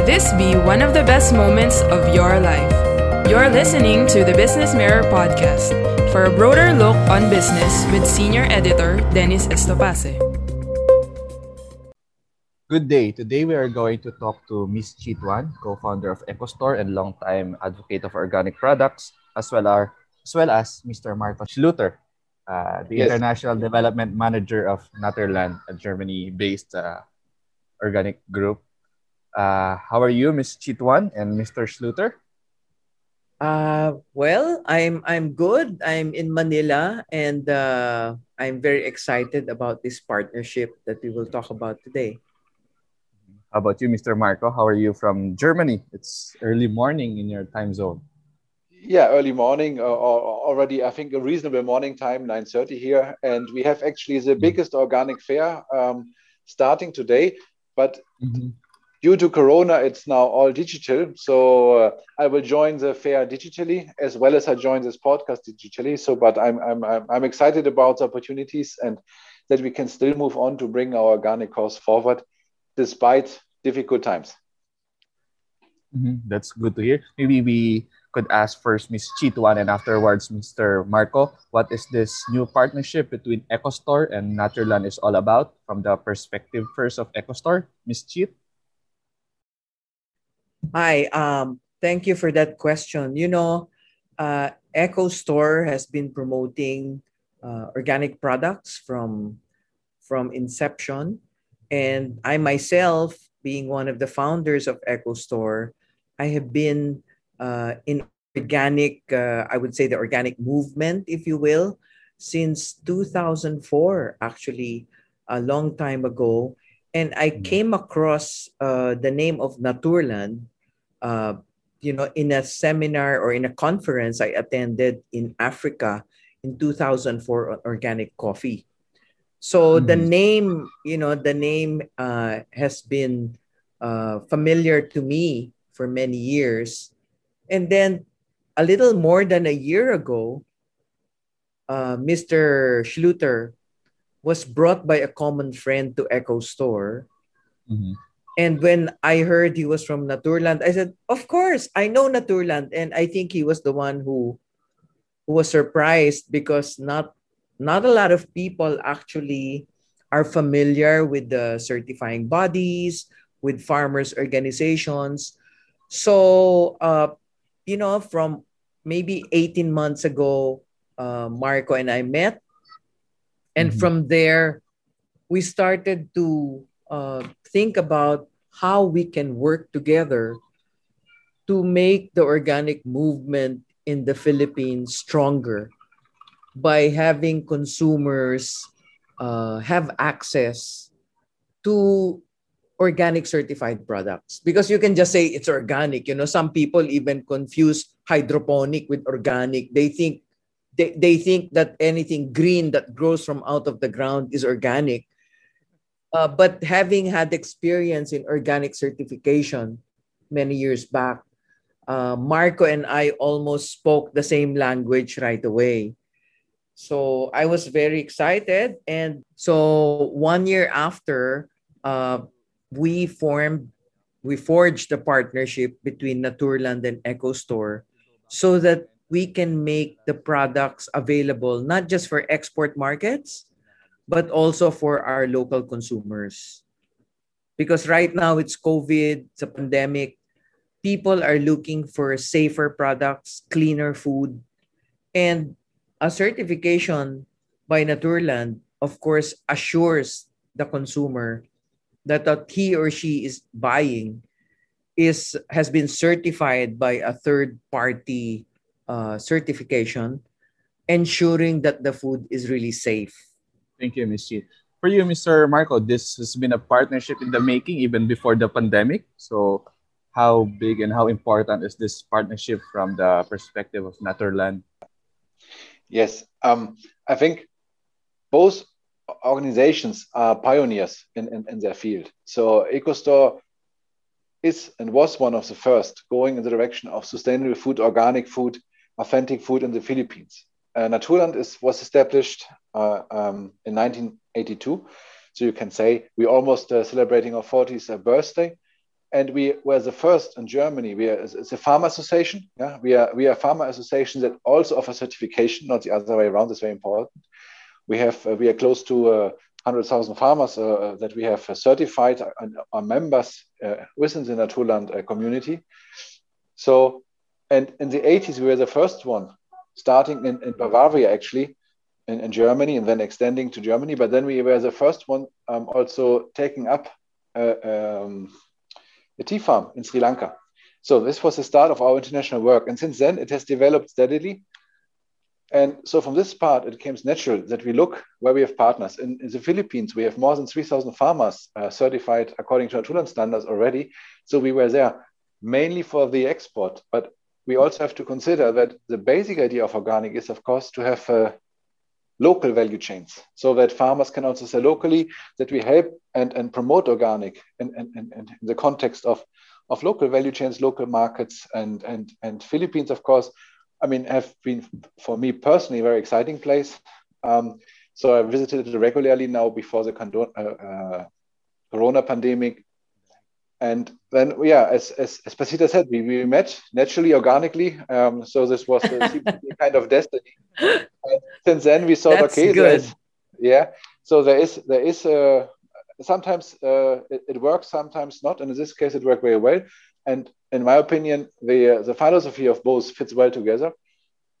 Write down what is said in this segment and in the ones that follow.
May this be one of the best moments of your life. You're listening to the Business Mirror podcast for a broader look on business with senior editor Dennis Estopace. Good day. Today we are going to talk to Ms. Chit Juan, co-founder of EcoStore and longtime advocate of organic products, as well as, as, well as Mr. Marco Schluter, uh, the yes. International Development Manager of Naturland, a Germany-based uh, organic group. Uh, how are you, Ms. Chit Juan and Mr. Schluter? Uh, well, I'm I'm good. I'm in Manila, and uh, I'm very excited about this partnership that we will talk about today. How about you, Mr. Marco? How are you from Germany? It's early morning in your time zone. Yeah, early morning, uh, already I think a reasonable morning time, 9:30 here, and we have actually the mm-hmm. biggest organic fair um, starting today. But mm-hmm due to corona it's now all digital so uh, i will join the fair digitally as well as i join this podcast digitally so but i'm i'm i'm excited about the opportunities and that we can still move on to bring our organic cause forward despite difficult times mm-hmm. that's good to hear maybe we could ask first Ms. Chit Juan and afterwards Mr. Marco, what is this new partnership between EcoStore and Naturland is all about from the perspective first of EcoStore? Ms. Chit? Hi, um, thank you for that question. You know, uh, Eco Store has been promoting uh, organic products from from inception, and I myself, being one of the founders of Eco Store, I have been uh, in organic. Uh, I would say the organic movement, if you will, since 2004. Actually, a long time ago, and I mm. came across uh, the name of Naturland, uh, you know, in a seminar or in a conference I attended in Africa in 2004 on organic coffee. So mm-hmm. the name, you know, the name uh, has been uh, familiar to me for many years, and then a little more than a year ago, uh, Mr. Schluter was brought by a common friend to EcoStore. Mm-hmm. And when I heard he was from Naturland, I said, "Of course, I know Naturland." And I think he was the one who who was surprised because not not a lot of people actually are familiar with the certifying bodies, with farmers organizations. So, uh, you know, from maybe 18 months ago, uh, Marco and I met and mm-hmm. from there, we started to uh, think about how we can work together to make the organic movement in the Philippines stronger by having consumers uh, have access to organic certified products because you can just say it's organic you know some people even confuse hydroponic with organic they think they, they think that anything green that grows from out of the ground is organic. Uh, but having had experience in organic certification many years back, uh, Marco and I almost spoke the same language right away. So I was very excited. And so one year after, uh, we formed, we forged a partnership between Naturland and EcoStore so that we can make the products available not just for export markets, but also for our local consumers. Because right now it's COVID, it's a pandemic, people are looking for safer products, cleaner food, and a certification by Naturland, of course, assures the consumer that what he or she is buying is has been certified by a third party uh, certification, ensuring that the food is really safe. Thank you, Ms. Chi. For you, Mr. Marco, this has been a partnership in the making even before the pandemic. So, how big and how important is this partnership from the perspective of Naturland? Yes, um, I think both organizations are pioneers in, in, in their field. So, EcoStore is and was one of the first going in the direction of sustainable food, organic food, authentic food in the Philippines. Uh, Naturland is, was established uh, um, in 1982. So you can say we're almost uh, celebrating our 40th birthday. and we were the first in Germany. We are it's a farmer association. Yeah, we are we are farmer association that also offers certification, not the other way around. It's very important. We have uh, we are close to uh, 100,000 farmers uh, that we have certified and are members uh, within the Naturland uh, community. So, and in the 80s we were the first one, starting in, in Bavaria actually, in, in, Germany, and then extending to Germany. But then we were the first one um, also taking up uh, um, a tea farm in Sri Lanka. So this was the start of our international work. And since then, it has developed steadily. And so from this part, it came natural that we look where we have partners. In, in the Philippines, we have more than 3,000 farmers uh, certified according to Naturland standards already. So we were there mainly for the export. But we also have to consider that the basic idea of organic is, of course, to have uh, local value chains so that farmers can also sell locally, that we help and, and promote organic in, in, in, in the context of, of local value chains, local markets, and, and, and Philippines, of course, I mean, have been for me personally a very exciting place. Um, so I visited it regularly now before the uh, uh, Corona pandemic. And then, yeah, as, as, as Pacita said, we, we met naturally, organically. Um, so this was a kind of destiny. And since then, we thought, That's okay, good. yeah. So there is there is a sometimes uh, it, it, works, sometimes not. And in this case, it worked very well. And in my opinion, the uh, the philosophy of both fits well together.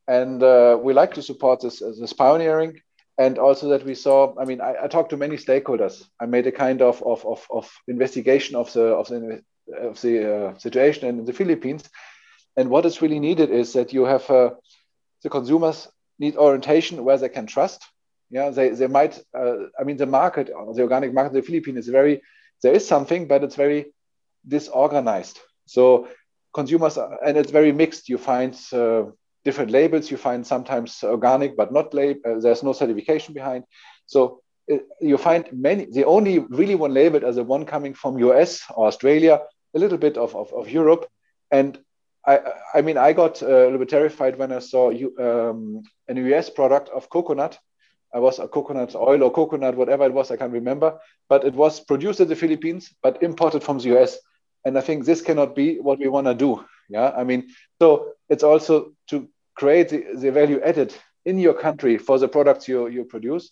And uh, we like to support this this pioneering, and also that we saw. I mean, I, I talked to many stakeholders. I made a kind of of, of, of investigation of the of the of the uh, situation in the Philippines. And what is really needed is that you have uh, the consumers need orientation where they can trust yeah, they, they might, uh, I mean, the market, the organic market in the Philippines is very, there is something, but it's very disorganized. So consumers, are, and it's very mixed. You find uh, different labels. You find sometimes organic, but not lab. Uh, there's no certification behind. So uh, you find many. The only really one labeled as the one coming from US or Australia, a little bit of, of, of Europe, and I, I mean, I got uh, a little bit terrified when I saw you, um, an US product of coconut I was a coconut oil or coconut, whatever it was, I can't remember. But it was produced in the Philippines, but imported from the US. And I think this cannot be what we want to do. Yeah. I mean, so it's also to create the, the value added in your country for the products you, you produce.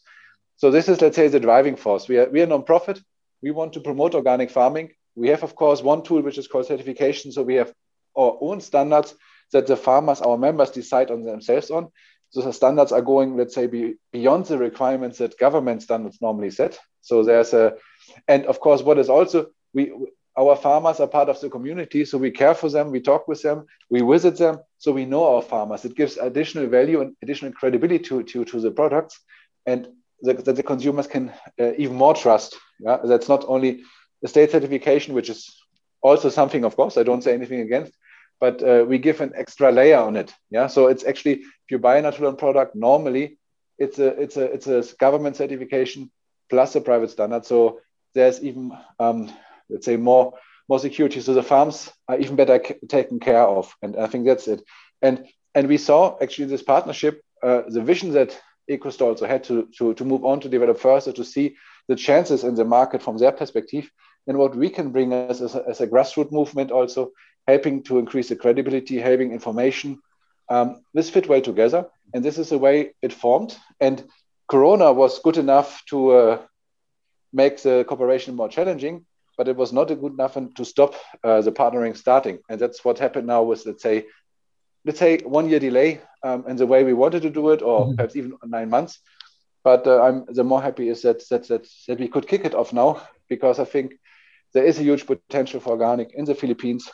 So this is, let's say, the driving force. We are, we are non-profit. We want to promote organic farming. We have, of course, one tool which is called certification. So we have our own standards that the farmers, our members, decide on themselves on. So the standards are going, let's say, be, beyond the requirements that government standards normally set. So there's a, and of course, what is also we our farmers are part of the community, so we care for them, we talk with them, we visit them, so we know our farmers. It gives additional value and additional credibility to to, to the products, and the, that the consumers can uh, even more trust. Yeah? That's not only the state certification, which is also something, of course, I don't say anything against, but uh, we give an extra layer on it. Yeah, so it's actually if you buy a natural product, normally it's a it's a it's a government certification plus a private standard. So there's even um, let's say more more security. So the farms are even better taken care of, and I think that's it. And and we saw actually this partnership, uh, the vision that EcoStore also had to, to to move on to develop further to see the chances in the market from their perspective and what we can bring as, as, a, as a grassroots movement also helping to increase the credibility, having information. Um, this fit well together, and this is the way it formed. And Corona was good enough to uh, make the cooperation more challenging, but it was not a good enough to stop uh, the partnering starting. And that's what happened now with, let's say, let's say one year delay um, in the way we wanted to do it, or mm-hmm. perhaps even nine months. But uh, I'm the more happy is that, that that that we could kick it off now because I think there is a huge potential for organic in the Philippines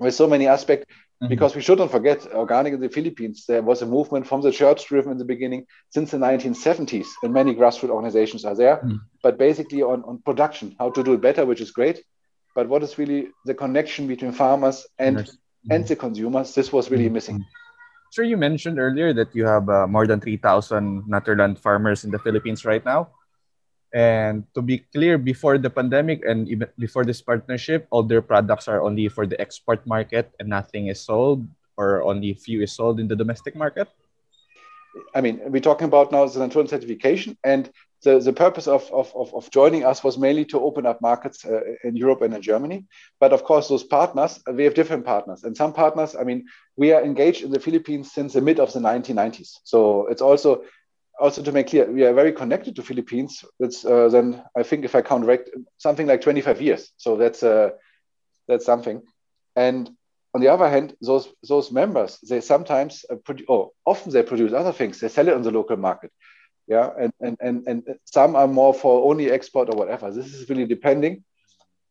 with so many aspects mm-hmm. because we shouldn't forget organic in the philippines there was a movement from the church driven in the beginning since the 1970s and many grassroots organizations are there mm-hmm. but basically on, on production how to do it better which is great but what is really the connection between farmers and mm-hmm. and the consumers this was really missing sure you mentioned earlier that you have uh, more than 3000 Naturland farmers in the philippines right now and to be clear, before the pandemic and even before this partnership, all their products are only for the export market and nothing is sold or only a few is sold in the domestic market? I mean, we're talking about now the Naturland certification, and the, the purpose of, of, of joining us was mainly to open up markets uh, in Europe and in Germany. But of course, those partners, we have different partners. And some partners, I mean, we are engaged in the Philippines since the mid of the 1990s. So it's also also to make clear, we are very connected to Philippines. It's uh, then I think if I count right, something like 25 years. So that's uh, that's something. And on the other hand, those those members they sometimes uh, produ- or often they produce other things. They sell it on the local market yeah and, and and and some are more for only export or whatever this is really depending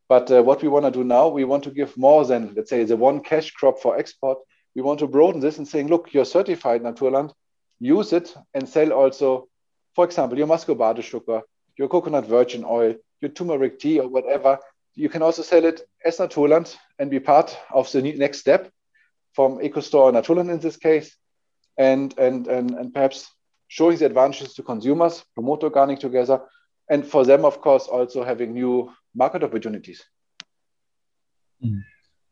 but uh, what we want to do now we want to give more than let's say the one cash crop for export we want to broaden this and saying look you're certified naturland use it and sell also for example your muscovado sugar your coconut virgin oil your turmeric tea or whatever you can also sell it as naturland and be part of the next step from ecostore naturland in this case and and and, and perhaps showing the advantages to consumers, promote organic together, and for them, of course, also having new market opportunities. Mm.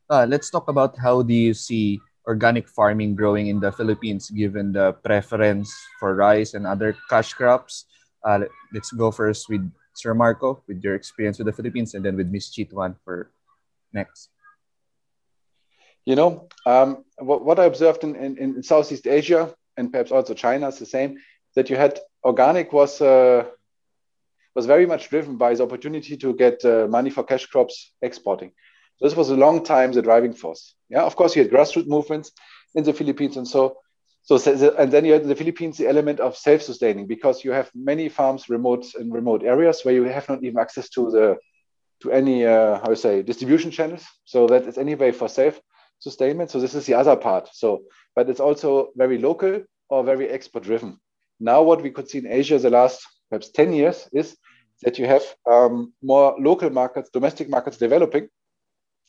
Uh, let's talk about how do you see organic farming growing in the Philippines given the preference for rice and other cash crops. Uh, let's go first with Sir Marco with your experience with the Philippines and then with Miss Chit Juan for next. You know, um, what, what I observed in, in, in Southeast Asia and perhaps also China is the same, that you had organic was uh, was very much driven by the opportunity to get uh, money for cash crops exporting. This was a long time the driving force. Yeah, of course you had grassroots movements in the Philippines and so so and then you had in the Philippines the element of self-sustaining because you have many farms remote in remote areas where you have not even access to the to any uh, how to say distribution channels. So that is anyway for self sustainment. So this is the other part. So, but it's also very local or very export driven. Now, what we could see in Asia the last perhaps 10 years is that you have um, more local markets, domestic markets developing.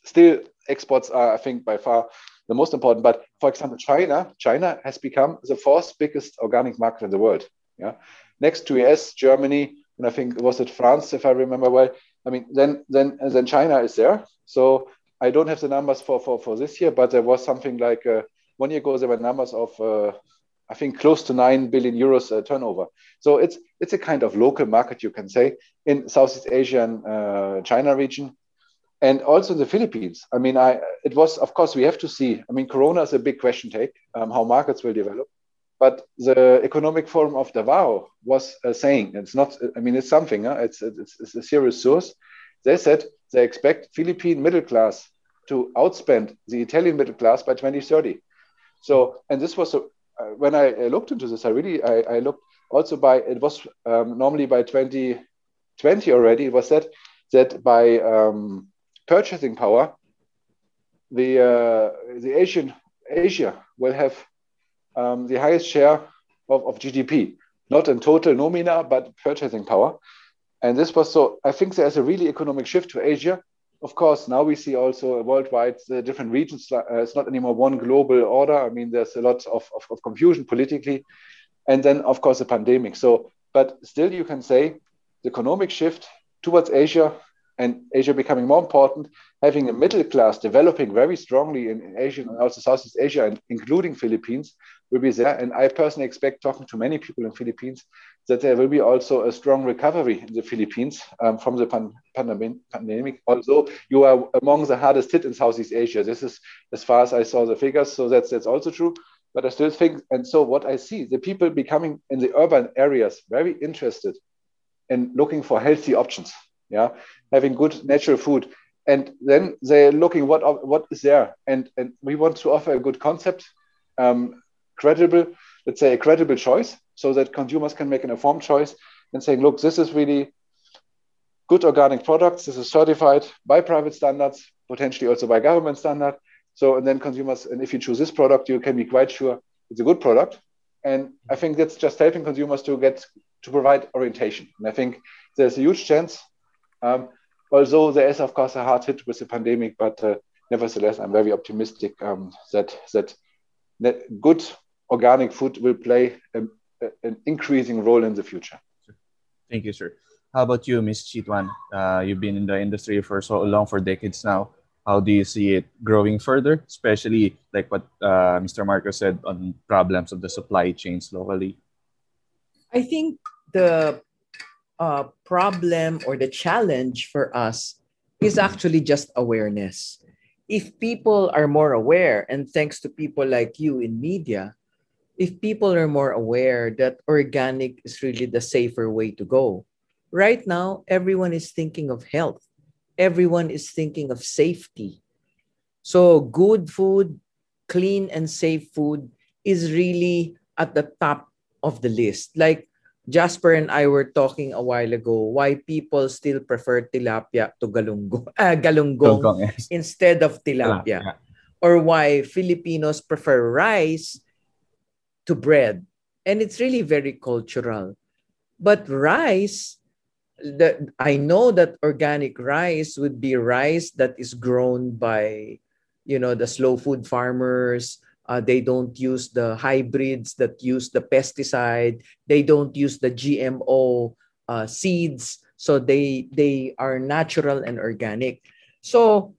Still, exports are, I think, by far the most important. But for example, China, China has become the fourth biggest organic market in the world. Yeah, next to US, Germany, and I think was it France, if I remember well. I mean, then then then China is there. So I don't have the numbers for, for, for this year, but there was something like uh, one year ago there were numbers of uh, I think close to nine billion euros uh, turnover. So it's it's a kind of local market you can say in Southeast Asia and uh, China region, and also in the Philippines. I mean, I it was of course we have to see. I mean, Corona is a big question take um, how markets will develop, but the Economic Forum of Davos was uh, saying it's not. I mean, it's something. It's, it's it's a serious source. They said they expect Philippine middle class to outspend the Italian middle class by 2030. So, and this was a, uh, when I looked into this, I really I, I looked also by it was um, normally by 2020 already. It was said that by um, purchasing power, the uh, the Asian Asia will have um, the highest share of, of GDP, not in total nomina, but purchasing power. And this was so, I think there's a really economic shift to Asia. Of course, now we see also worldwide the different regions. Uh, it's not anymore one global order. I mean, there's a lot of, of, of confusion politically. And then, of course, the pandemic. So, but still, you can say the economic shift towards Asia and Asia becoming more important, having a middle class developing very strongly in Asia and also Southeast Asia, and including Philippines, will be there. And I personally expect, talking to many people in Philippines, that there will be also a strong recovery in the Philippines um, from the pan- pandemic. Although you are among the hardest hit in Southeast Asia, this is as far as I saw the figures, so that's that's also true. But I still think, and so what I see, the people becoming in the urban areas very interested in looking for healthy options yeah having good natural food. And then they're looking what what is there. And and we want to offer a good concept um, credible let's say a credible choice so that consumers can make an informed choice and saying look this is really good organic products. This is certified by private standards potentially also by government standard. So and then consumers and if you choose this product you can be quite sure it's a good product. And i think that's just helping consumers to get to provide orientation. And i think there's a huge chance um, although there is, of course, a hard hit with the pandemic, but uh, nevertheless, I'm very optimistic um, that, that that good organic food will play a, a, an increasing role in the future. Thank you, sir. How about you, Ms. Chit Juan? Uh, you've been in the industry for so long, for decades now. How do you see it growing further, especially like what uh, Mr. Marcos said on problems of the supply chains locally? I think the uh, problem or the challenge for us is actually just awareness. If people are more aware, and thanks to people like you in media, if people are more aware that organic is really the safer way to go, right now, everyone is thinking of health, everyone is thinking of safety. So, good food, clean and safe food is really at the top of the list. Like Jasper and I were talking a while ago why people still prefer tilapia to galunggong, uh, galunggong, yes. instead of tilapia. Yeah. Or why Filipinos prefer rice to bread. And it's really very cultural. But rice, the, I know that organic rice would be rice that is grown by, you know, the slow food farmers. Uh, they don't use the hybrids that use the pesticide. They don't use the GMO uh, seeds. So they they are natural and organic. So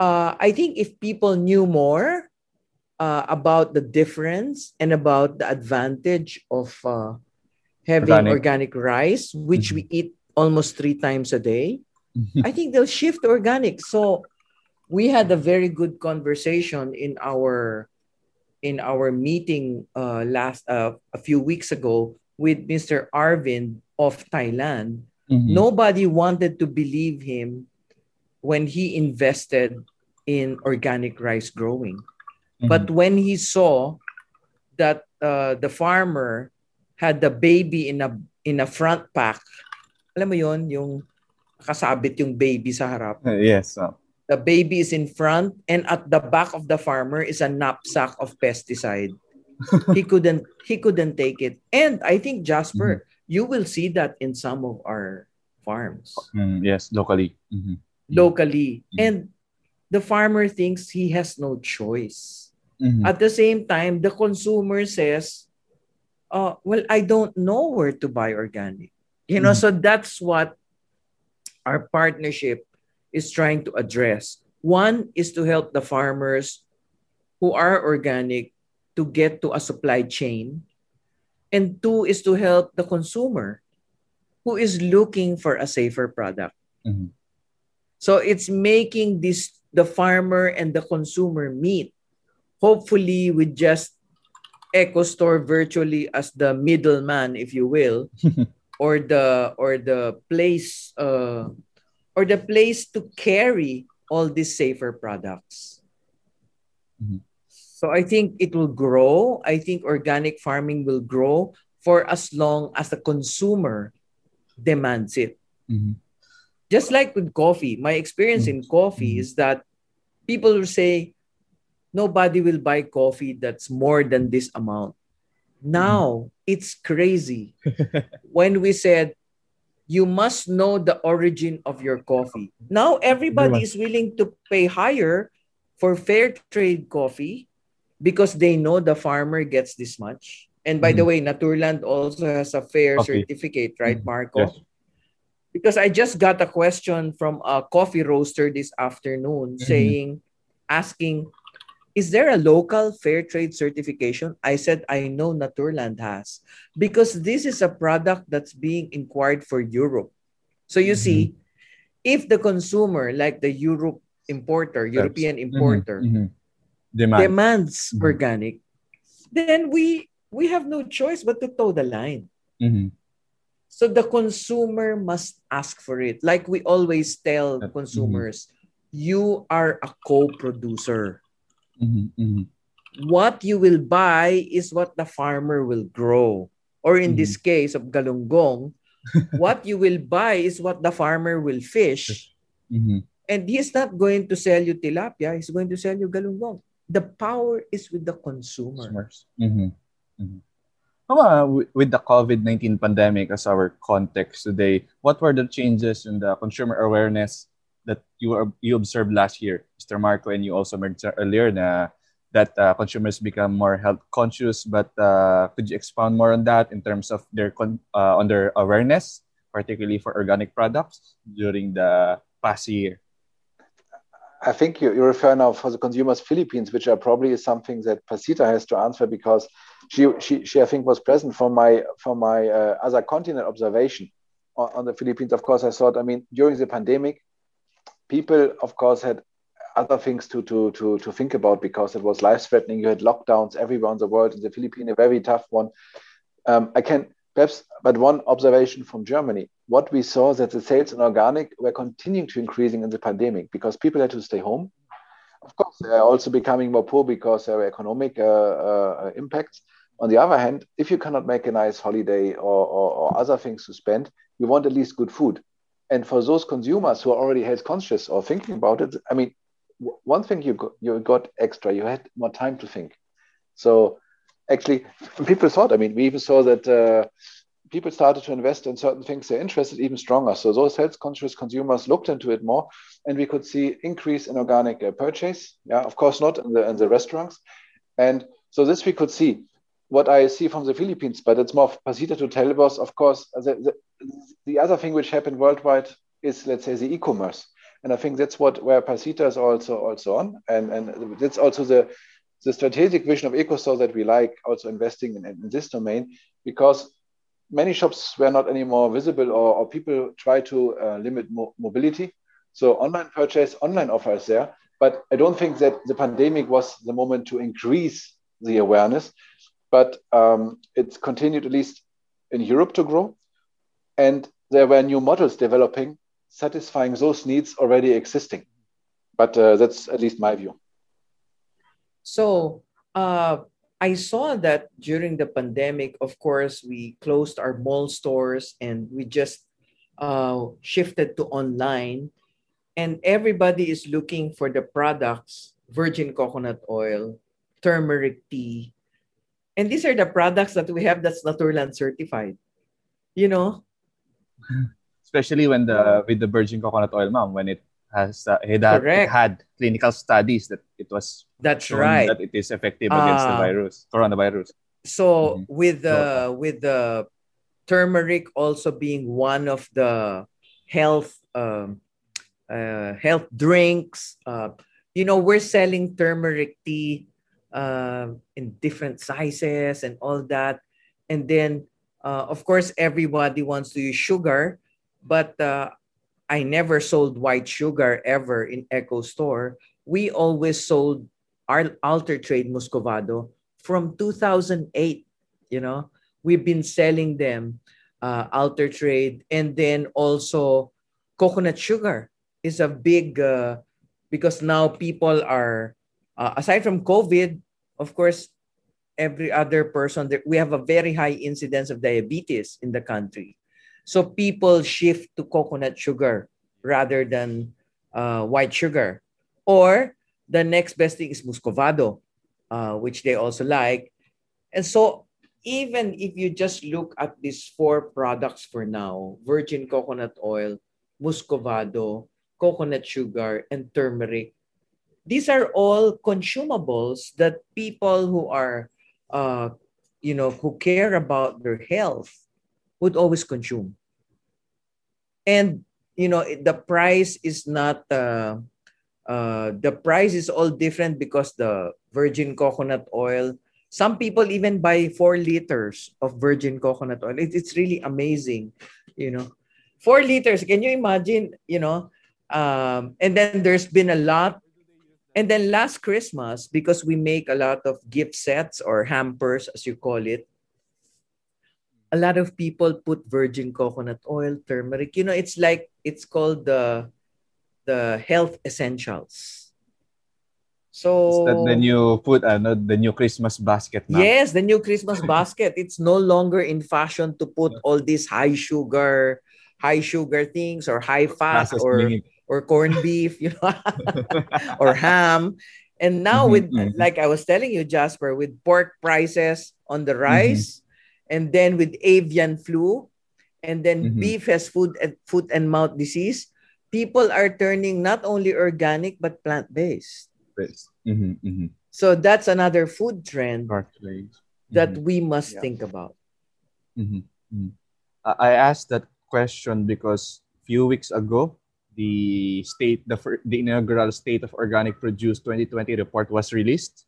uh, I think if people knew more uh, about the difference and about the advantage of uh, having organic. organic rice, which mm-hmm. we eat almost three times a day, mm-hmm. I think they'll shift organic. So we had a very good conversation in our in our meeting uh, last uh, a few weeks ago with Mr. Arvind of Thailand. Mm-hmm. Nobody wanted to believe him when he invested in organic rice growing. Mm-hmm. But when he saw that uh, the farmer had the baby in a in a front pack, alam mo yon yung kasabit yung baby sa harap. Uh, yes. Uh. The baby is in front and at the back of the farmer is a knapsack of pesticide. he couldn't he couldn't take it. And I think Jasper, mm-hmm. you will see that in some of our farms. Mm, yes, locally. Mm-hmm. Locally. Mm-hmm. And the farmer thinks he has no choice Mm-hmm. At the same time, the consumer says, uh, well, I don't know where to buy organic. You know, mm-hmm. so that's what our partnership is trying to address. One is to help the farmers who are organic to get to a supply chain. And two is to help the consumer who is looking for a safer product. Mm-hmm. So it's making this the farmer and the consumer meet hopefully with just EcoStore virtually as the middleman, if you will, or the or the place uh, or the place to carry all these safer products. Mm-hmm. So I think it will grow. I think organic farming will grow for as long as the consumer demands it. Mm-hmm. Just like with coffee, my experience mm-hmm. in coffee mm-hmm. is that people will say, nobody will buy coffee that's more than this amount. Now mm. it's crazy. when we said you must know the origin of your coffee. Now everybody is willing to pay higher for fair trade coffee because they know the farmer gets this much. And by mm-hmm. the way, Naturland also has a fair coffee. certificate, right, mm-hmm. Marco? Yes. Because I just got a question from a coffee roaster this afternoon mm-hmm. saying, asking, is there a local fair trade certification? I said, I know Naturland has, because this is a product that's being inquired for Europe. So you mm-hmm. see, if the consumer, like the Europe importer, European mm-hmm, importer, mm-hmm, Demand. demands mm-hmm. organic, then we we have no choice but to toe the line. Mm-hmm. So the consumer must ask for it. Like we always tell consumers, you are a co-producer. Mm-hmm, mm-hmm. What you will buy is what the farmer will grow. Or in mm-hmm. this case of galunggong, what you will buy is what the farmer will fish. Mm-hmm. And he's not going to sell you tilapia, he's going to sell you galunggong. The power is with the consumer. Consumers. Mm-hmm. Mm-hmm. Uh, with the COVID-19 pandemic as our context today, what were the changes in the consumer awareness that you are, you observed last year, Mr. Marco, and you also mentioned earlier na that uh, consumers become more health conscious. But uh, could you expound more on that in terms of their con- uh, on their awareness, particularly for organic products during the past year? I think you, you refer now for the consumers Philippines, which are probably something that Pacita has to answer because she, she, she I think was present for my for my uh, other continent observation on, on the Philippines, of course, I thought, I mean, during the pandemic, people, of course, had other things to, to, to, to think about because it was life threatening. You had lockdowns everywhere in the world, in the Philippines, a very tough one. Um, I can perhaps, but one observation from Germany. What we saw that the sales in organic were continuing to increasing in the pandemic because people had to stay home. Of course, they are also becoming more poor because there economic uh, uh, impacts. On the other hand, if you cannot make a nice holiday or, or, or other things to spend, you want at least good food. And for those consumers who are already health conscious or thinking about it, I mean, one thing you got, you got extra, you had more time to think. So actually, people thought, I mean, we even saw that uh, people started to invest in certain things they're interested even stronger. So those health conscious consumers looked into it more, and we could see increase in organic uh, purchase. Yeah, of course not in the in the restaurants, and so this we could see. What I see from the Philippines, but it's more Pacita to tell was, of course, the, the, the other thing which happened worldwide is, let's say, the e-commerce. And I think that's what where Pacita is also also on, and and that's also the the strategic vision of EcoStore that we like, also investing in, in this domain, because many shops were not anymore visible, or, or people try to uh, limit mo- mobility. So online purchase, online offers there, but I don't think that the pandemic was the moment to increase the awareness, but um, it's continued at least in Europe to grow, and there were new models developing satisfying those needs already existing. But uh, that's at least my view. So uh, I saw that during the pandemic, of course, we closed our mall stores and we just uh, shifted to online. And everybody is looking for the products virgin coconut oil, turmeric tea. And these are the products that we have that's Naturland certified. You know? especially when the with the virgin coconut oil, mom, when it has uh, it, had, it had clinical studies that it was that's right that it is effective against uh, the virus, coronavirus. So mm-hmm. with the with the turmeric also being one of the health um, uh, health drinks, uh, you know, we're selling turmeric tea uh, in different sizes and all that, and then uh, of course everybody wants to use sugar but uh, I never sold white sugar ever in EcoStore. We always sold our Alter Trade Muscovado from 2008. You know, we've been selling them uh, Alter Trade, and then also coconut sugar is a big uh, because now people are uh, aside from COVID, of course, every other person we have a very high incidence of diabetes in the country. So people shift to coconut sugar rather than uh, white sugar. Or the next best thing is muscovado, uh, which they also like. And so even if you just look at these four products for now, virgin coconut oil, muscovado, coconut sugar, and turmeric, these are all consumables that people who are, uh, you know, who care about their health would always consume. And you know the price is not uh, uh, the price is all different because the virgin coconut oil. Some people even buy four liters of virgin coconut oil. It, it's really amazing, you know. Four liters. Can you imagine? You know, um, and then there's been a lot and then last Christmas, because we make a lot of gift sets or hampers, as you call it, a lot of people put virgin coconut oil, turmeric. You know, it's like it's called the the health essentials. So Is that the new put ano, the new Christmas basket now? Yes, the new Christmas basket. It's no longer in fashion to put all these high sugar, high sugar things or high fat or or corned beef, you know, or ham. And now mm-hmm, with mm-hmm. like I was telling you, Jasper, with pork prices on the rise, mm-hmm and then with avian flu, and then mm-hmm. beef has food and foot and mouth disease. People are turning not only organic but plant based. Mm-hmm, mm-hmm. So that's another food trend that mm-hmm. we must yeah. think about. Mm-hmm, mm-hmm. I asked that question because a few weeks ago, the state the, the inaugural State of Organic Produce 2020 report was released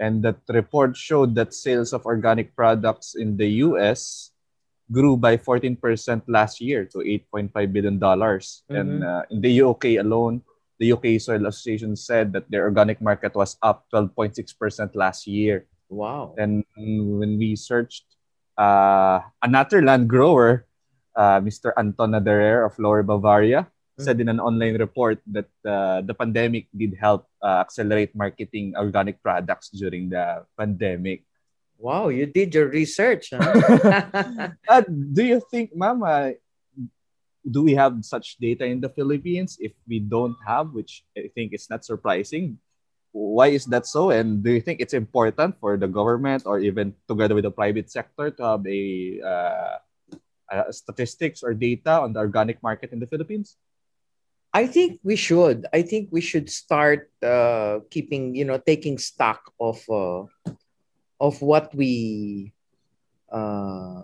and that report showed that sales of organic products in the US grew by 14% last year to 8.5 billion dollars. Mm-hmm. And uh, in the UK alone, the UK Soil Association said that their organic market was up 12.6% last year. Wow. And when we searched uh, a Naturland grower, uh, Mr. Anton Naderer of Lower Bavaria. Said in an online report that uh, the pandemic did help uh, accelerate marketing organic products during the pandemic. Wow, you did your research. Huh? uh, do you think, Mama, do we have such data in the Philippines? If we don't have, which I think is not surprising, why is that so? And do you think it's important for the government or even together with the private sector to have a, uh, a statistics or data on the organic market in the Philippines? I think we should. I think we should start uh, keeping, you know, taking stock of uh, of what we uh,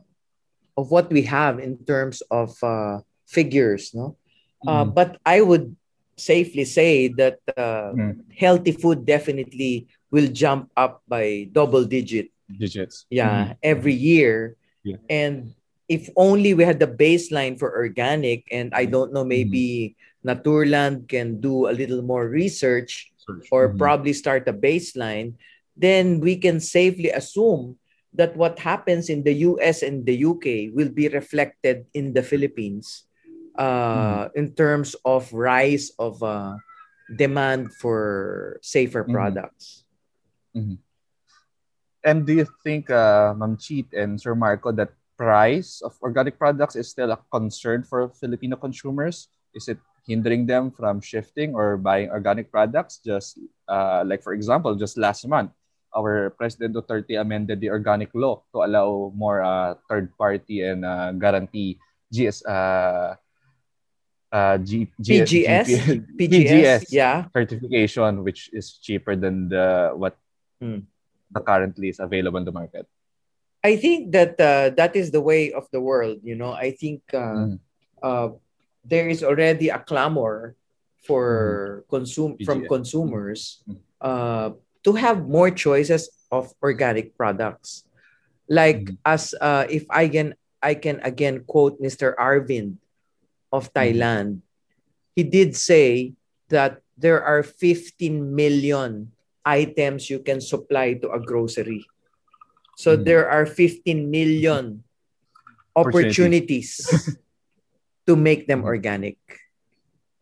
of what we have in terms of uh, figures, no. Uh, mm. but I would safely say that uh, mm. healthy food definitely will jump up by double digit digits. Yeah, mm. every year. Yeah. And if only we had the baseline for organic, and I don't know, maybe. Naturland can do a little more research Search. or mm. probably start a baseline, then we can safely assume that what happens in the US and the UK will be reflected in the Philippines uh, mm. in terms of rise of uh, demand for safer mm. products. Mm-hmm. And do you think, uh, Ma'am Chit and Sir Marco, that price of organic products is still a concern for Filipino consumers? Is it hindering them from shifting or buying organic products? Just uh, like, for example, just last month, our President Duterte amended the organic law to allow more uh, third party and uh, guarantee GS uh, uh, G, G, PGS, G, PGS, PGS, yeah, certification, which is cheaper than the what hmm. the currently is available in the market. I think that uh, that is the way of the world. You know, I think uh, mm. uh, there is already a clamor for mm. consume from consumers mm. uh, to have more choices of organic products. Like mm. as uh, if I can I can again quote Mr. Arvind of mm-hmm. Thailand, he did say that there are 15 million items you can supply to a grocery. So mm. there are 15 million opportunities to make them mm-hmm. organic.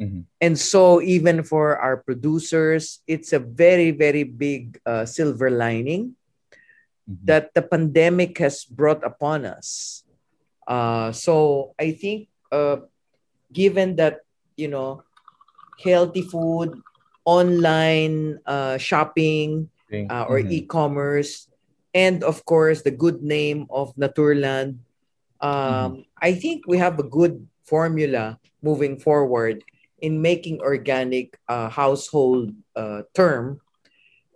Mm-hmm. And so, even for our producers, it's a very, very big uh, silver lining mm-hmm. that the pandemic has brought upon us. Uh, so, I think uh, given that you know healthy food online uh, shopping uh, or mm-hmm. e-commerce and of course the good name of naturland um, mm-hmm. i think we have a good formula moving forward in making organic a household uh, term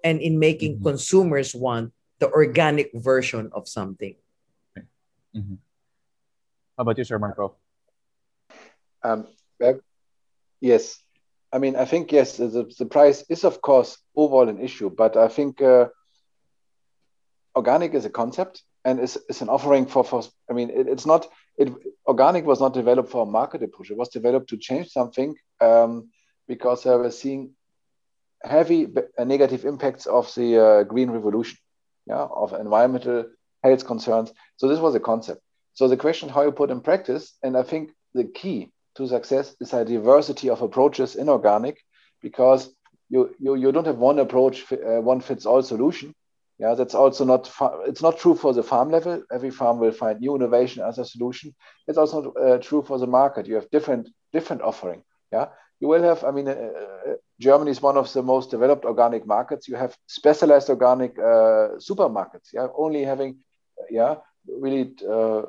and in making mm-hmm. consumers want the organic version of something mm-hmm. how about you sir marco um, yes, I mean, I think yes, the, the price is of course overall an issue, but I think uh, organic is a concept and is, is an offering for, for I mean, it, it's not, it, organic was not developed for a market push. It was developed to change something um, because I we're seeing heavy uh, negative impacts of the uh, green revolution, yeah, of environmental health concerns. So this was a concept. So the question how you put in practice, and I think the key to success is a diversity of approaches in organic because you, you, you don't have one approach, uh, one fits all solution. Yeah, that's also not, it's not true for the farm level. Every farm will find new innovation as a solution. It's also uh, true for the market. You have different, different offering. Yeah, you will have, I mean, uh, uh Germany is one of the most developed organic markets. You have specialized organic uh, supermarkets. Yeah, only having, yeah, really uh,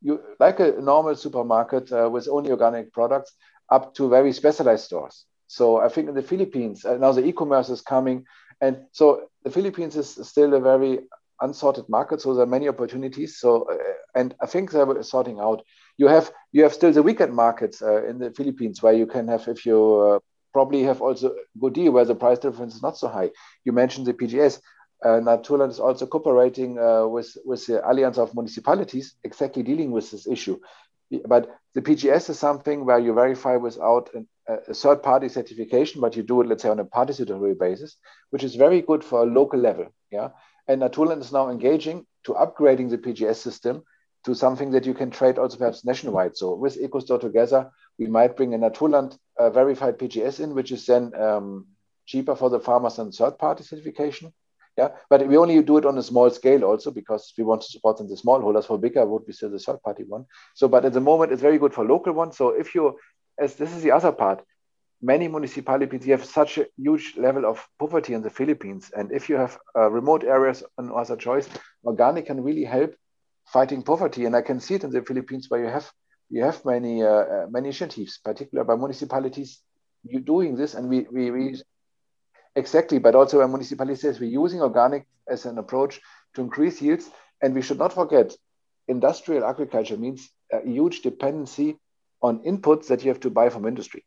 you like a normal supermarket uh, with only organic products up to very specialized stores. So I think in the Philippines uh, now the e-commerce is coming, and so the Philippines is still a very unsorted market. So there are many opportunities. So uh, and I think they're sorting out. You have you have still the weekend markets uh, in the Philippines where you can have if you uh, probably have also good deal where the price difference is not so high. You mentioned the PGS. uh, Naturland is also cooperating uh, with, with the Alliance of Municipalities, exactly dealing with this issue. But the PGS is something where you verify without an, a third party certification, but you do it, let's say, on a participatory basis, which is very good for a local level. Yeah. And Naturland is now engaging to upgrading the PGS system to something that you can trade also perhaps nationwide. So with EcoStore together, we might bring a Naturland uh, verified PGS in, which is then um, cheaper for the farmers than third party certification. Yeah, but we only do it on a small scale also because we want to support them the smallholders. For bigger would be still the third party one. So, but at the moment it's very good for local ones. So if you, as this is the other part, many municipalities have such a huge level of poverty in the Philippines, and if you have uh, remote areas and other choice, organic can really help fighting poverty. And I can see it in the Philippines where you have you have many uh, uh many initiatives, particularly by municipalities, you doing this, and we we, we Exactly, but also a municipality says we're using organic as an approach to increase yields. And we should not forget, industrial agriculture means a huge dependency on inputs that you have to buy from industry.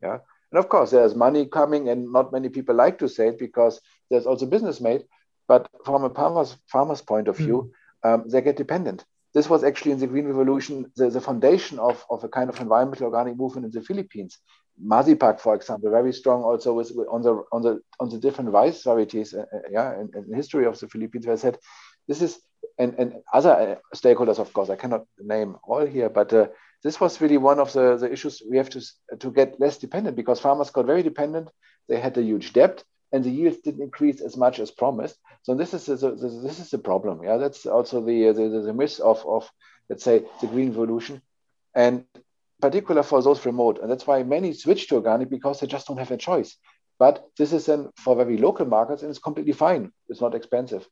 Yeah. And of course, there's money coming, and not many people like to say it because there's also business made. But from a farmer's, farmer's point of view, mm. um, they get dependent. This was actually in the Green Revolution the, the foundation of, of a kind of environmental organic movement in the Philippines. MASIPAG, for example, very strong also with, with, on the on the on the different rice varieties, uh, uh yeah, in, the history of the Philippines. Where I said this is and and other uh, stakeholders, of course, I cannot name all here, but uh, this was really one of the, the issues we have to to get less dependent because farmers got very dependent. They had a huge debt, and the yields didn't increase as much as promised. So this is a, this is the problem. Yeah, that's also the the, the myth of of let's say the green revolution, and particular for those remote. And that's why many switch to organic because they just don't have a choice. But this is then for very local markets and it's completely fine. It's not expensive.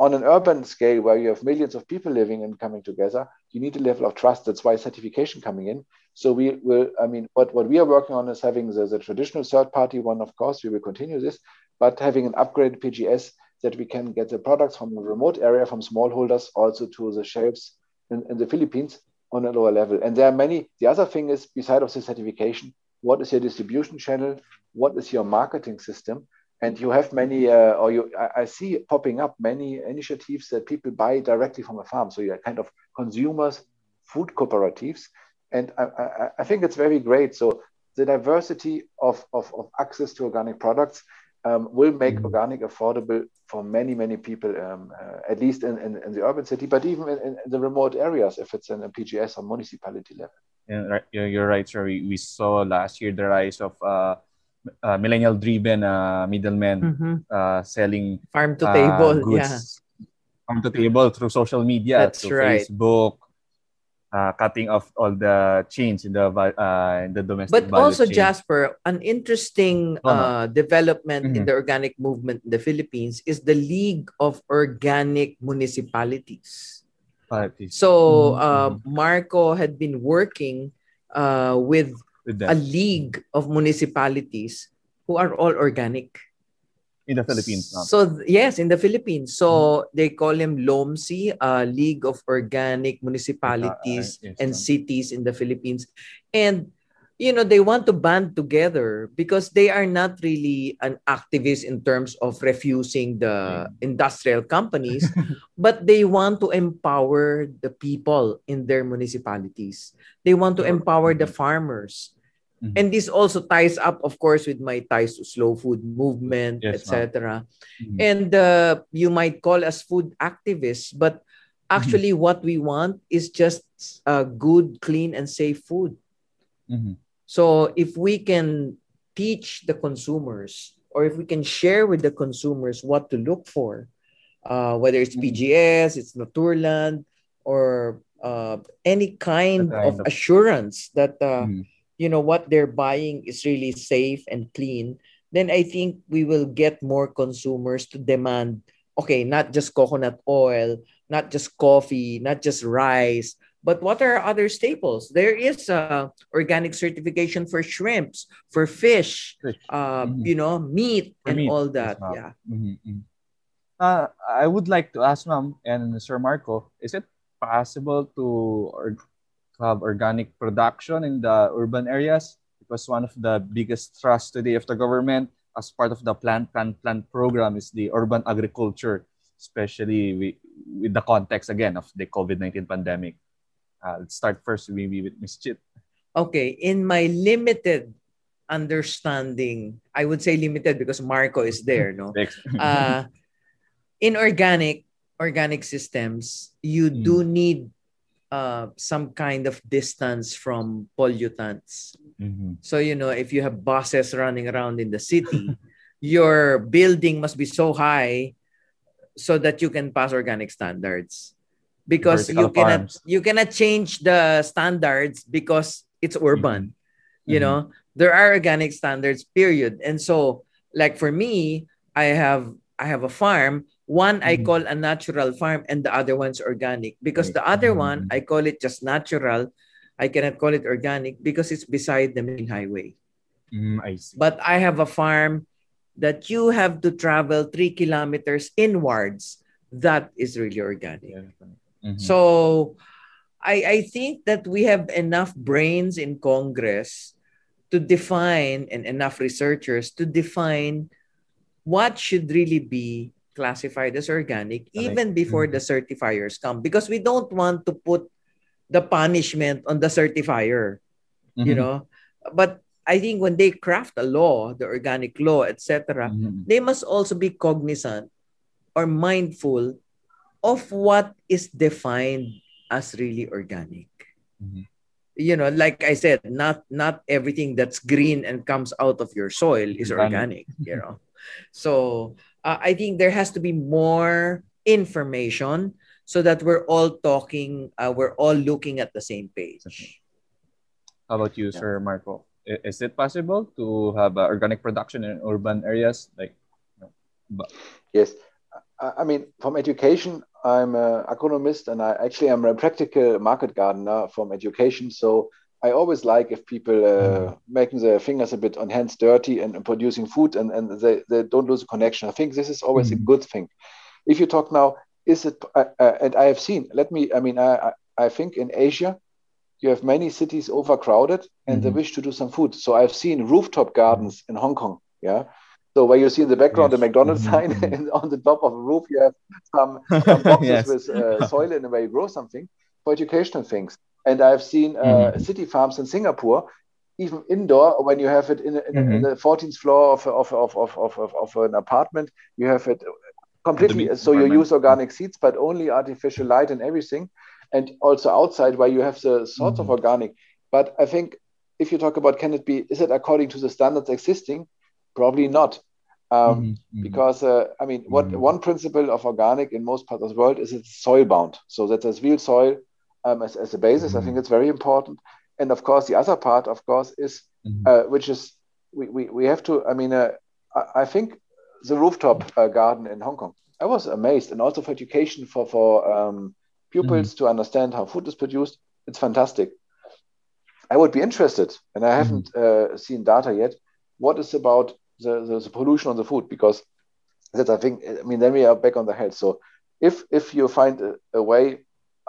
On an urban scale where you have millions of people living and coming together, you need a level of trust. That's why certification coming in. So we will, I mean, what, what we are working on is having the, the traditional third party one, of course, we will continue this, but having an upgraded PGS that we can get the products from a remote area, from smallholders, also to the shelves in, in the Philippines on a lower level. And there are many. The other thing is, beside of the certification, what is your distribution channel? What is your marketing system? And you have many, uh, or you, I, I, see popping up many initiatives that people buy directly from a farm. So you're kind of consumers, food cooperatives, and I, I, I think it's very great. So the diversity of, of, of access to organic products um, will make mm-hmm. organic affordable for many, many people, um, uh, at least in, in, in, the urban city, but even in, in, the remote areas, if it's in a PGS or municipality level. Yeah. You're right, sir. We, we saw last year the rise of uh, uh, millennial-driven uh, middlemen mm-hmm. Uh, selling farm to table, uh, goods, yeah. farm to table through social media, That's through right. Facebook, uh, cutting off all the chains in the uh, in the domestic. But also, chain. Jasper, an interesting development mm-hmm. in the organic movement in the Philippines is the League of Organic Municipalities. So mm-hmm. uh, Marco had been working uh, with a league of municipalities who are all organic in the Philippines now. So yes, in the Philippines. So mm-hmm. they call him LOMC, uh, League of Organic Municipalities uh, yes, and Cities in the Philippines. And you know, they want to band together because they are not really an activist in terms of refusing the mm. industrial companies, but they want to empower the people in their municipalities. They want to empower the mm-hmm. farmers Mm-hmm. And this also ties up, of course, with my ties to slow food movement, yes, etc. Mm-hmm. And uh, you might call us food activists, but actually, mm-hmm. what we want is just uh, good, clean, and safe food. Mm-hmm. So if we can teach the consumers, or if we can share with the consumers what to look for, uh, whether it's mm-hmm. PGS, it's Naturland, or uh, any kind, kind of, of, assurance that uh, mm-hmm you know what they're buying is really safe and clean then i think we will get more consumers to demand okay not just coconut oil not just coffee not just rice but what are other staples there is a organic certification for shrimps for fish uh, mm-hmm. you know meat for and meat all that well. yeah mm-hmm, mm-hmm. Uh, i would like to ask ma'am and sir marco is it possible to or have organic production in the urban areas because one of the biggest thrusts today of the government as part of the plant plant plant program is the urban agriculture, especially with, with the context again of the COVID-19 pandemic. Uh, let's start first maybe with Ms. Chit. Okay, in my limited understanding, I would say limited because Marco is there, no? uh, in organic organic systems, you mm. do need uh, some kind of distance from pollutants. Mm-hmm. So, you know, if you have buses running around in the city, your building must be so high so that you can pass organic standards. Because Vertical you cannot farms. you cannot change the standards because it's urban. Mm-hmm. You know, there are organic standards, period. And so, like for me, I have I have a farm one I mm-hmm. call a natural farm and the other one's organic because the other one mm-hmm. I call it just natural. I cannot call it organic because it's beside the main highway. Mm, I see. But I have a farm that you have to travel three kilometers inwards. That is really organic. Mm-hmm. So I, I think that we have enough brains in Congress to define and enough researchers to define what should really be classified as organic even before mm-hmm. the certifiers come because we don't want to put the punishment on the certifier mm-hmm. you know but i think when they craft a law the organic law etc mm-hmm. they must also be cognizant or mindful of what is defined as really organic mm-hmm. you know like i said not not everything that's green and comes out of your soil is organic you know so uh, I think there has to be more information so that we're all talking, uh, we're all looking at the same page. How about you, yeah. Sir Marco? Is it possible to have uh, organic production in urban areas? Like, but... yes. I mean, from education, I'm an agronomist and I actually am a practical market gardener from education. So I always like if people uh, mm. making their fingers a bit on hands dirty and, and, producing food and, and they, they don't lose a connection. I think this is always a good thing. If you talk now, is it, uh, uh, and I have seen, let me, I mean, I, I think in Asia, you have many cities overcrowded and mm-hmm. they wish to do some food. So I've seen rooftop gardens in Hong Kong. Yeah. So where you see in the background yes. the McDonald's mm-hmm. sign, and on the top of a roof you have some, some boxes yes. with uh, soil in where you grow something for educational things. And I've seen uh, mm-hmm. city farms in Singapore, even indoor, when you have it in, in, mm-hmm. in the 14th floor of, of, of, of, of, of, an apartment, you have it completely. So you use organic seeds, but only artificial light and everything. And also outside where you have the sorts mm-hmm. of organic. But I think if you talk about can it be, is it according to the standards existing? Probably not. Um, mm-hmm. mm-hmm. Because uh, I mean, what mm-hmm. one principle of organic in most parts of the world is it's soil bound, so that there's real soil um, as, as a basis. Mm-hmm. I think it's very important. And of course, the other part, of course, is mm-hmm. uh, which is we, we, we have to. I mean, uh, I, I, think the rooftop uh, garden in Hong Kong. I was amazed, and also for education for for um, pupils mm-hmm. to understand how food is produced. It's fantastic. I would be interested, and I haven't mm-hmm. uh, seen data yet. What is about the, the, the pollution on the food? Because that I think. I mean, then we are back on the head. So if if you find a, a way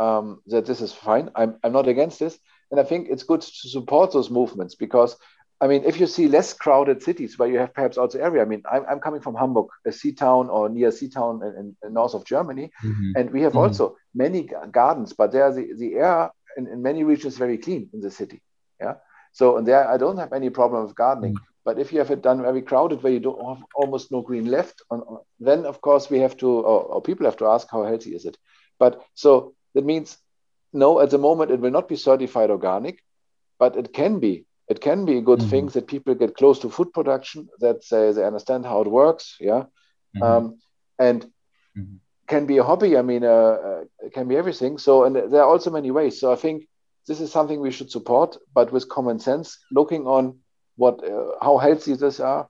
um, that this is fine. I'm, I'm not against this. And I think it's good to support those movements because, I mean, if you see less crowded cities where you have perhaps also area, I mean, I'm, I'm coming from Hamburg, a sea town or near sea town in, in north of Germany. Mm-hmm. And we have mm-hmm. also many gardens, but there the, the air in, in many regions very clean in the city. Yeah. So, and there I don't have any problem with gardening. Mm-hmm. But if you have it done very crowded, where you don't have almost no green left, on, then of course we have to, or, or, people have to ask how healthy is it. But so that means no, at the moment it will not be certified organic, but it can be. It can be a good mm-hmm. thing that people get close to food production, that they, they understand how it works, yeah, mm-hmm. um, and mm-hmm. can be a hobby. I mean, uh, uh, it can be everything. So, and there are also many ways. So, I think this is something we should support, but with common sense, looking on what uh, how healthy these are,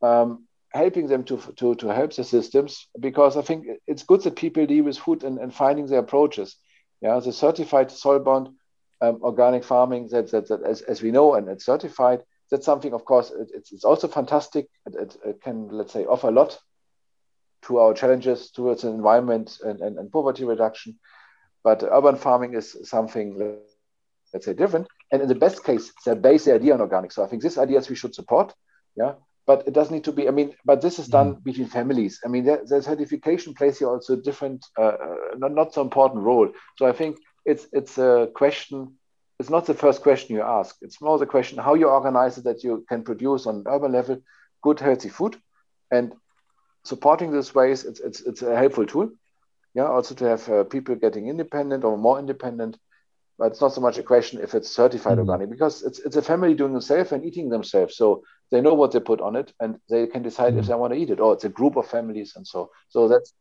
um, helping them to, to, to help the systems, because I think it's good that people deal with food and, and finding their approaches. Yeah, the certified soil bound um, organic farming that, that, that as, as we know and it's certified, that's something, of course, it, it's, it's also fantastic. It, it, it, can, let's say, offer a lot to our challenges towards the environment and, and, and poverty reduction. But urban farming is something, let's say, different. And in the best case, they base the idea on organic. So I think these ideas we should support. Yeah. But it doesn't need to be. I mean, but this is done mm-hmm. between families. I mean, the, the certification plays here also a different, uh, uh, not, not so important role. So I think it's it's a question. It's not the first question you ask. It's more the question how you organize it that you can produce on urban level good healthy food, and supporting this ways. It's it's it's a helpful tool. Yeah, also to have uh, people getting independent or more independent but it's not so much a question if it's certified mm-hmm. organic because it's it's a family doing themselves and eating themselves. So they know what they put on it and they can decide mm-hmm. if they want to eat it. Or it's a group of families and so so that's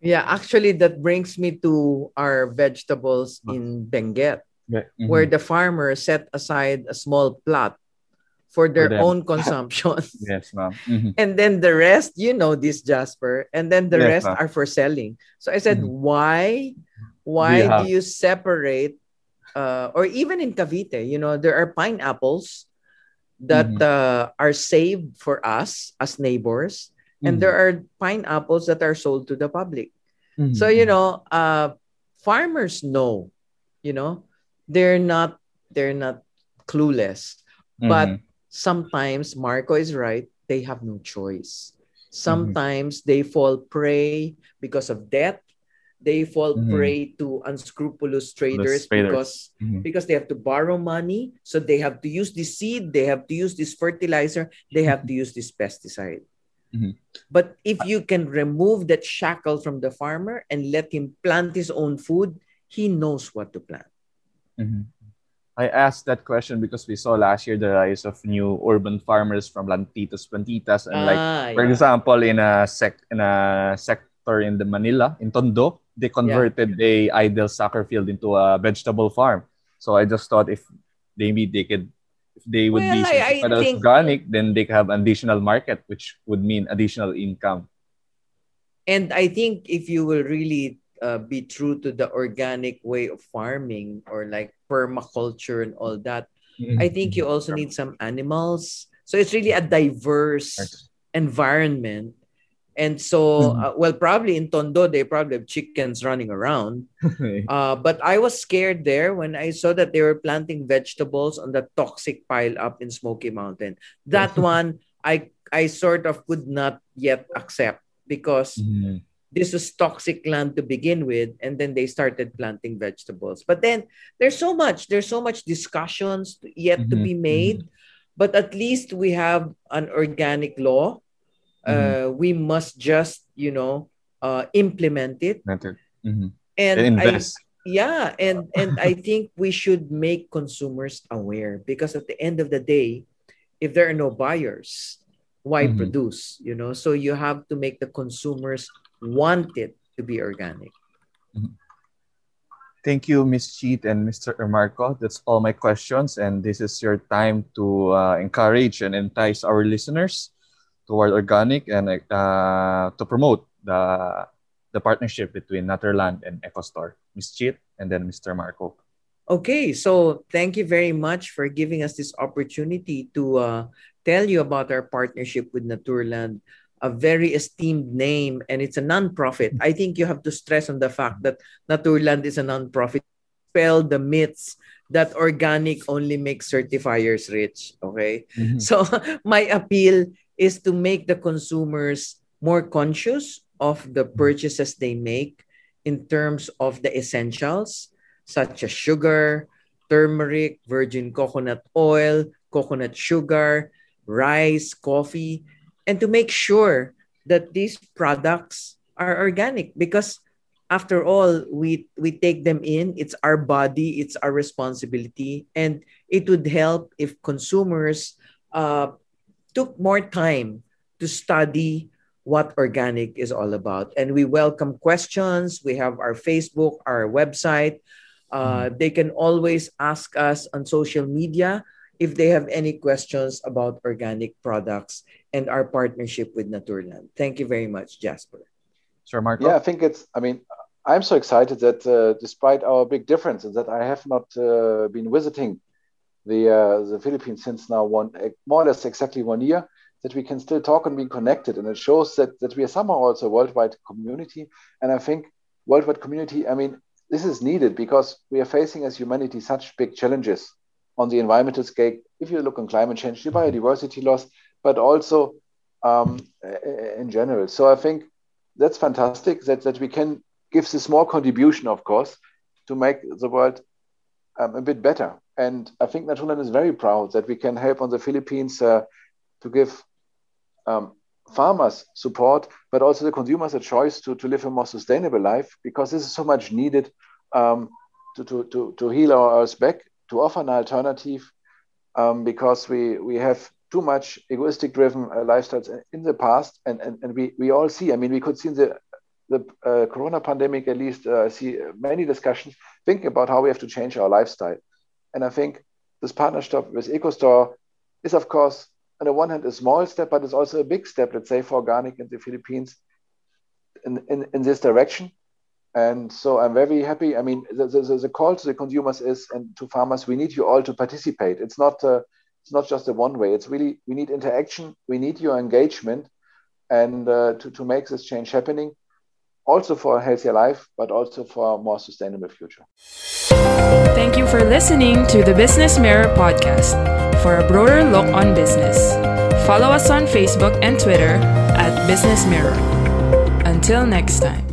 yeah. Actually, that brings me to our vegetables in Benguet, mm-hmm. where the farmer set aside a small plot for their for own consumption. yes, ma'am. Mm-hmm. And then the rest, you know, this Jasper, and then the yes, rest ma'am. are for selling. So I said, mm-hmm. why? Why do you separate uh, or even in Cavite, you know, there are pineapples that mm-hmm. uh, are saved for us as neighbors, mm-hmm. and there are pineapples that are sold to the public. Mm-hmm. So you know, uh, farmers know, you know, they're not they're not clueless, but mm-hmm. sometimes Marco is right. They have no choice. Mm-hmm. Sometimes they fall prey because of debt they fall mm-hmm. prey to unscrupulous traders, because mm-hmm. because they have to borrow money so they have to use this seed they have to use this fertilizer they have to use this pesticide mm-hmm. but if you can remove that shackle from the farmer and let him plant his own food he knows what to plant mm-hmm. I asked that question because we saw last year the rise of new urban farmers from Lantitas, Plantitas, and like ah, for example, in a sec in a sector in the Manila, in Tondo, they converted yeah. a idle soccer field into a vegetable farm. So I just thought if maybe they could if they would well, be I, I think, organic, then they could have additional market, which would mean additional income. And I think if you will really uh, be true to the organic way of farming or like permaculture and all that, mm-hmm. I think you also need some animals. So it's really a diverse environment and so, mm-hmm. uh, well, probably in Tondo, they probably have chickens running around. uh, but I was scared there when I saw that they were planting vegetables on the toxic pile up in Smoky Mountain. That one, I I sort of could not yet accept because mm-hmm. this was toxic land to begin with, and then they started planting vegetables. But then there's so much, there's so much discussions yet mm-hmm. to be made. Mm-hmm. But at least we have an organic law mm-hmm. uh, we must just you know uh, implement it mm-hmm. and, I, yeah and and i think we should make consumers aware because at the end of the day if there are no buyers why mm-hmm. produce you know so you have to make the consumers want it to be organic mm-hmm. thank you Ms. Chit and mr marco that's all my questions and this is your time to uh, encourage and entice our listeners toward organic and uh, to promote the the partnership between Naturland and EcoStore. Ms. Chit and then Mr. Marco. Okay, so thank you very much for giving us this opportunity to uh, tell you about our partnership with Naturland, a very esteemed name, and it's a non-profit. I think you have to stress on the fact that Naturland is a non-profit. Spell the myths that organic only makes certifiers rich. Okay, mm-hmm. so my appeal is to make the consumers more conscious of the purchases they make in terms of the essentials such as sugar, turmeric, virgin coconut oil, coconut sugar, rice, coffee, and to make sure that these products are organic because after all we we take them in it's our body it's our responsibility and it would help if consumers uh, took more time to study what organic is all about. And we welcome questions. We have our Facebook, our website. Uh, mm. They can always ask us on social media if they have any questions about organic products and our partnership with Naturland. Thank you very much, Jasper. Sure, Marco. Yeah, I think it's, I mean, I'm so excited that uh, despite our big differences that I have not uh, been visiting the uh, the Philippines since now one more or less exactly one year that we can still talk and be connected and it shows that that we are somehow also a worldwide community and I think worldwide community I mean this is needed because we are facing as humanity such big challenges on the environmental scale if you look on climate change the biodiversity loss but also um, in general. So I think that's fantastic that, that we can give this small contribution, of course, to make the world um, a bit better. And I think Naturland is very proud that we can help on the Philippines uh, to give um, farmers support, but also the consumers a choice to, to live a more sustainable life because this is so much needed um, to, to, to, to heal our earth back, to offer an alternative um, because we, we have too much egoistic driven uh, lifestyles in the past. And, and, and we, we all see, I mean, we could see in the, the uh, corona pandemic at least uh, see many discussions thinking about how we have to change our lifestyle. And I think this partnership with EcoStore is, of course, on the one hand, a small step, but it's also a big step, let's say, for organic in the Philippines in, in, in this direction. And so I'm very happy. I mean, the, the, the, call to the consumers is and to farmers, we need you all to participate. It's not uh, it's not just a one way. It's really we need interaction. We need your engagement, and uh, to to make this change happening, also for a healthier life, but also for a more sustainable future. Thank you for listening to the BusinessMirror podcast. For a broader look on business, follow us on Facebook and Twitter at BusinessMirror. Until next time.